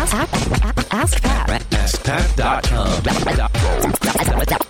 Ask, ask, ask Pat. AskPat.com.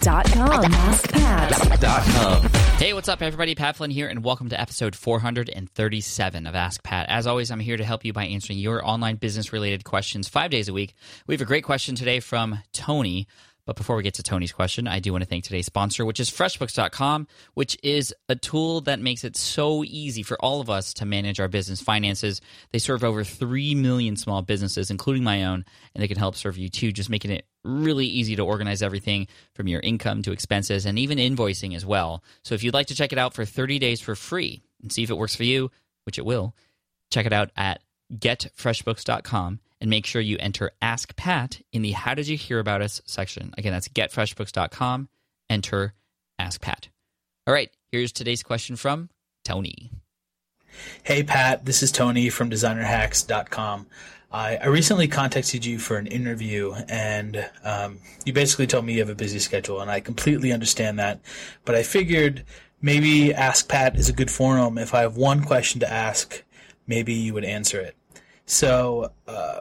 Dot com. AskPat. Hey, what's up, everybody? Pat Flynn here, and welcome to episode 437 of Ask Pat. As always, I'm here to help you by answering your online business related questions five days a week. We have a great question today from Tony. But before we get to Tony's question, I do want to thank today's sponsor, which is FreshBooks.com, which is a tool that makes it so easy for all of us to manage our business finances. They serve over 3 million small businesses, including my own, and they can help serve you too, just making it really easy to organize everything from your income to expenses and even invoicing as well. So if you'd like to check it out for 30 days for free and see if it works for you, which it will, check it out at getfreshbooks.com and make sure you enter Ask Pat in the How Did You Hear About Us section. Again, that's getfreshbooks.com. Enter Ask Pat. All right, here's today's question from Tony. Hey Pat, this is Tony from designerhacks.com. I, I recently contacted you for an interview and um, you basically told me you have a busy schedule and I completely understand that. But I figured maybe Ask Pat is a good forum. If I have one question to ask, maybe you would answer it. So uh,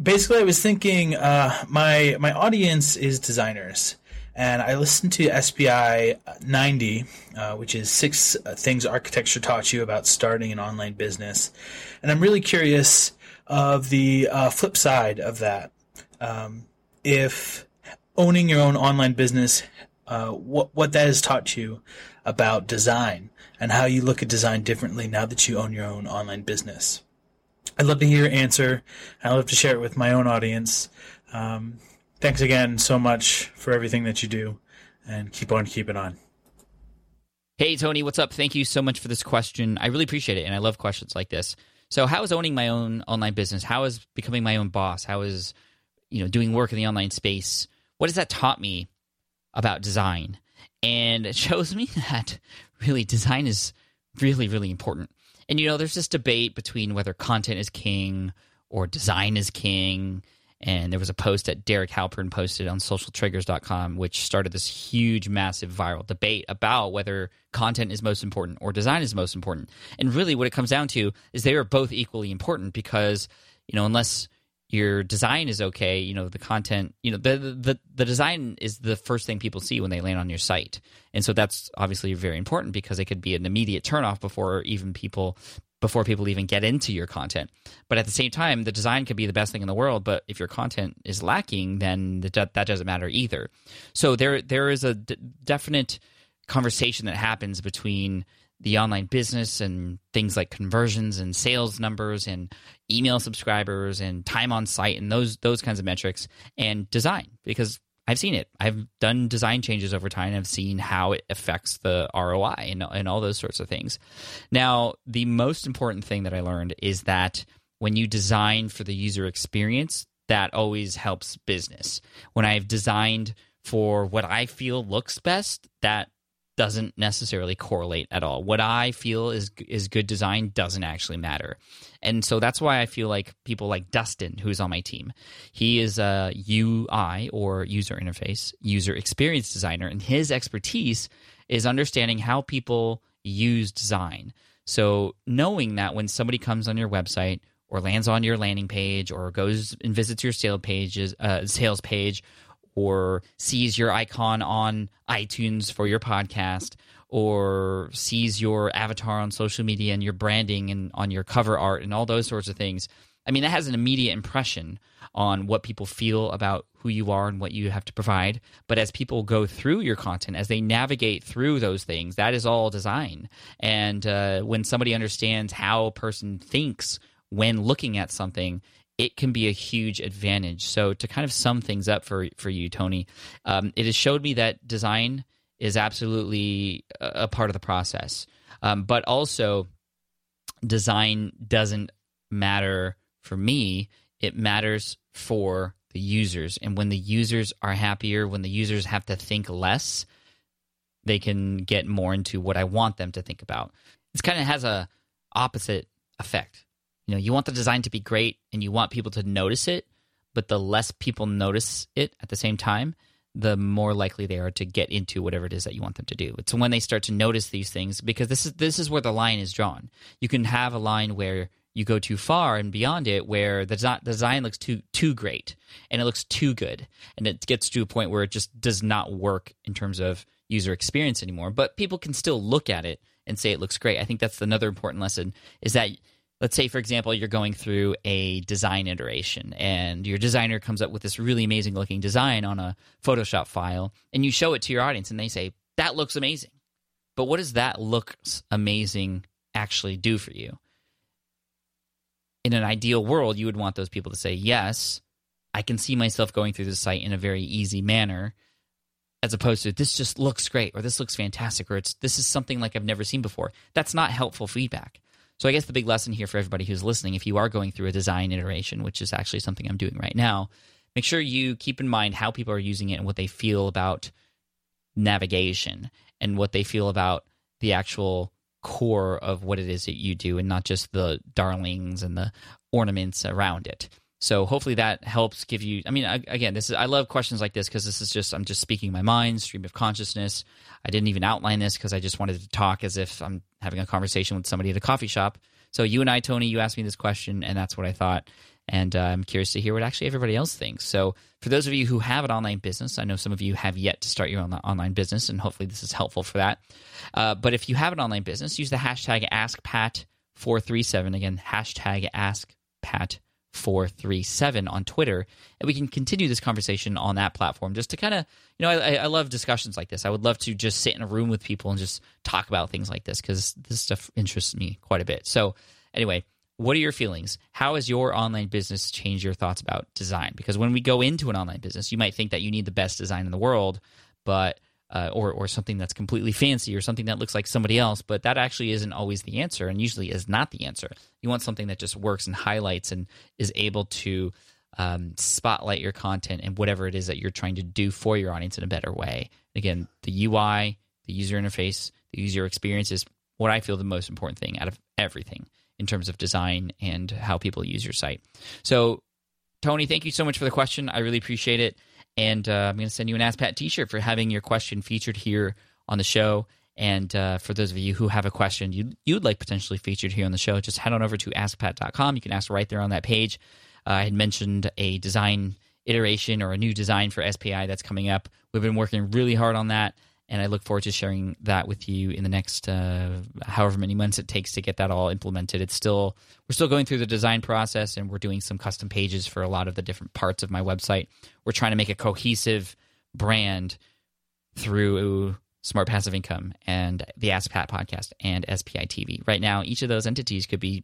basically, I was thinking uh, my my audience is designers, and I listened to SPI 90, uh, which is six things architecture taught you about starting an online business, and I'm really curious of the uh, flip side of that. Um, if owning your own online business, uh, what what that has taught you about design and how you look at design differently now that you own your own online business. I'd love to hear your answer. I'd love to share it with my own audience. Um, thanks again so much for everything that you do, and keep on keeping on. Hey, Tony, what's up? Thank you so much for this question. I really appreciate it, and I love questions like this. So, how is owning my own online business? How is becoming my own boss? How is you know doing work in the online space? What has that taught me about design? And it shows me that really design is really, really important. And you know, there's this debate between whether content is king or design is king. And there was a post that Derek Halpern posted on socialtriggers.com, which started this huge, massive viral debate about whether content is most important or design is most important. And really, what it comes down to is they are both equally important because, you know, unless your design is okay, you know, the content, you know, the, the the design is the first thing people see when they land on your site. And so that's obviously very important because it could be an immediate turnoff before even people before people even get into your content. But at the same time, the design could be the best thing in the world, but if your content is lacking, then that doesn't matter either. So there there is a d- definite conversation that happens between the online business and things like conversions and sales numbers and email subscribers and time on site and those those kinds of metrics and design because I've seen it. I've done design changes over time. I've seen how it affects the ROI and, and all those sorts of things. Now, the most important thing that I learned is that when you design for the user experience, that always helps business. When I've designed for what I feel looks best, that doesn't necessarily correlate at all. What I feel is is good design doesn't actually matter. And so that's why I feel like people like Dustin, who's on my team, he is a UI or user interface, user experience designer, and his expertise is understanding how people use design. So knowing that when somebody comes on your website or lands on your landing page or goes and visits your sales pages, uh, sales page, or sees your icon on iTunes for your podcast or sees your avatar on social media and your branding and on your cover art and all those sorts of things. I mean, that has an immediate impression on what people feel about who you are and what you have to provide. But as people go through your content, as they navigate through those things, that is all design. And uh, when somebody understands how a person thinks when looking at something, it can be a huge advantage. So to kind of sum things up for for you, Tony, um, it has showed me that design is absolutely a, part of the process, um, but also design doesn't matter for me. It matters for the users, and when the users are happier, when the users have to think less, they can get more into what I want them to think about. This kind of has a opposite effect you know you want the design to be great and you want people to notice it but the less people notice it at the same time the more likely they are to get into whatever it is that you want them to do. It's when they start to notice these things because this is this is where the line is drawn. You can have a line where you go too far and beyond it where the desi- design looks too too great and it looks too good and it gets to a point where it just does not work in terms of user experience anymore. But people can still look at it and say it looks great. I think that's another important lesson is that let's say for example you're going through a design iteration and your designer comes up with this really amazing looking design on a photoshop file and you show it to your audience and they say that looks amazing but what does that looks amazing actually do for you in an ideal world, you would want those people to say, yes, I can see myself going through the site in a very easy manner, as opposed to this just looks great or this looks fantastic or it's this is something like I've never seen before. That's not helpful feedback. So I guess the big lesson here for everybody who's listening, if you are going through a design iteration, which is actually something I'm doing right now, make sure you keep in mind how people are using it and what they feel about navigation and what they feel about the actual core of what it is that you do and not just the darlings and the ornaments around it. So hopefully that helps give you. I mean, again, this is I love questions like this because this is just I'm just speaking my mind, stream of consciousness. I didn't even outline this because I just wanted to talk as if I'm having a conversation with somebody at a coffee shop. So you and I, Tony, you asked me this question, and that's what I thought and uh, I'm curious to hear what actually everybody else thinks. So, for those of you who have an online business, I know some of you have yet to start your own online business, and hopefully this is helpful for that. Uh, but if you have an online business, use the hashtag AskPat437. Again, hashtag AskPat437 on Twitter, and we can continue this conversation on that platform just to kind of, you know, I, I love discussions like this. I would love to just sit in a room with people and just talk about things like this because this stuff interests me quite a bit. So, anyway, what are your feelings? How has your online business changed your thoughts about design? Because when we go into an online business, you might think that you need the best design in the world, but uh, or or something that's completely fancy or something that looks like somebody else, but that actually isn't always the answer, and usually is not the answer. You want something that just works and highlights and is able to um, spotlight your content and whatever it is that you're trying to do for your audience in a better way. Again, the UI, the user interface, the user experience is what I feel the most important thing out of everything in terms of design and how people use your site. So, Tony, thank you so much for the question. I really appreciate it. And uh, I'm going to send you an Ask Pat t shirt for having your question featured here on the show. And uh, for those of you who have a question you'd, you'd like potentially featured here on the show, just head on over to askpat.com. You can ask right there on that page. Uh, I had mentioned a design iteration or a new design for SPI that's coming up. We've been working really hard on that and I look forward to sharing that with you in the next uh, however many months it takes to get that all implemented. It's still we're still going through the design process, and we're doing some custom pages for a lot of the different parts of my website. We're trying to make a cohesive brand through Smart Passive Income and the Ask Pat podcast and SPI TV. Right now, each of those entities could be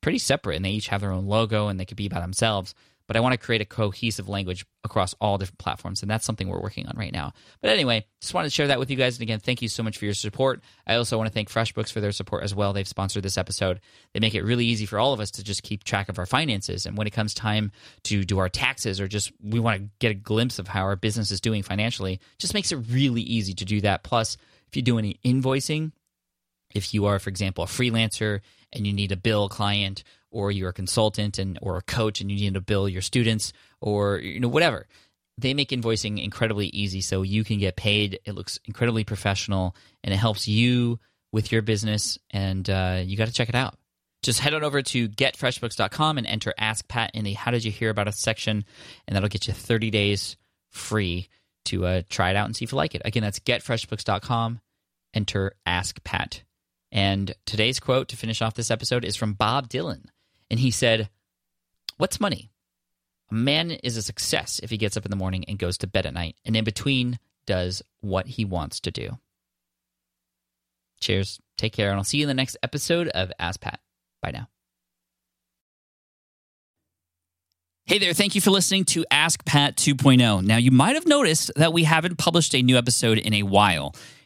pretty separate, and they each have their own logo, and they could be by themselves but I want to create a cohesive language across all different platforms, and that's something we're working on right now. But anyway, just wanted to share that with you guys. And again, thank you so much for your support. I also want to thank FreshBooks for their support as well. They've sponsored this episode. They make it really easy for all of us to just keep track of our finances. And when it comes time to do our taxes or just we want to get a glimpse of how our business is doing financially, just makes it really easy to do that. Plus, if you do any invoicing, if you are, for example, a freelancer and you need a bill client or you're a consultant and or a coach and you need to bill your students or you know whatever. They make invoicing incredibly easy so you can get paid. It looks incredibly professional and it helps you with your business and uh, you got to check it out. Just head on over to getfreshbooks.com and enter ask pat in the how did you hear about us section and that'll get you 30 days free to uh, try it out and see if you like it. Again that's getfreshbooks.com enter ask pat and today's quote to finish off this episode is from bob dylan and he said, What's money? A man is a success if he gets up in the morning and goes to bed at night, and in between does what he wants to do. Cheers. Take care, and I'll see you in the next episode of Ask Pat. Bye now. Hey there, thank you for listening to Ask Pat 2.0. Now, you might have noticed that we haven't published a new episode in a while.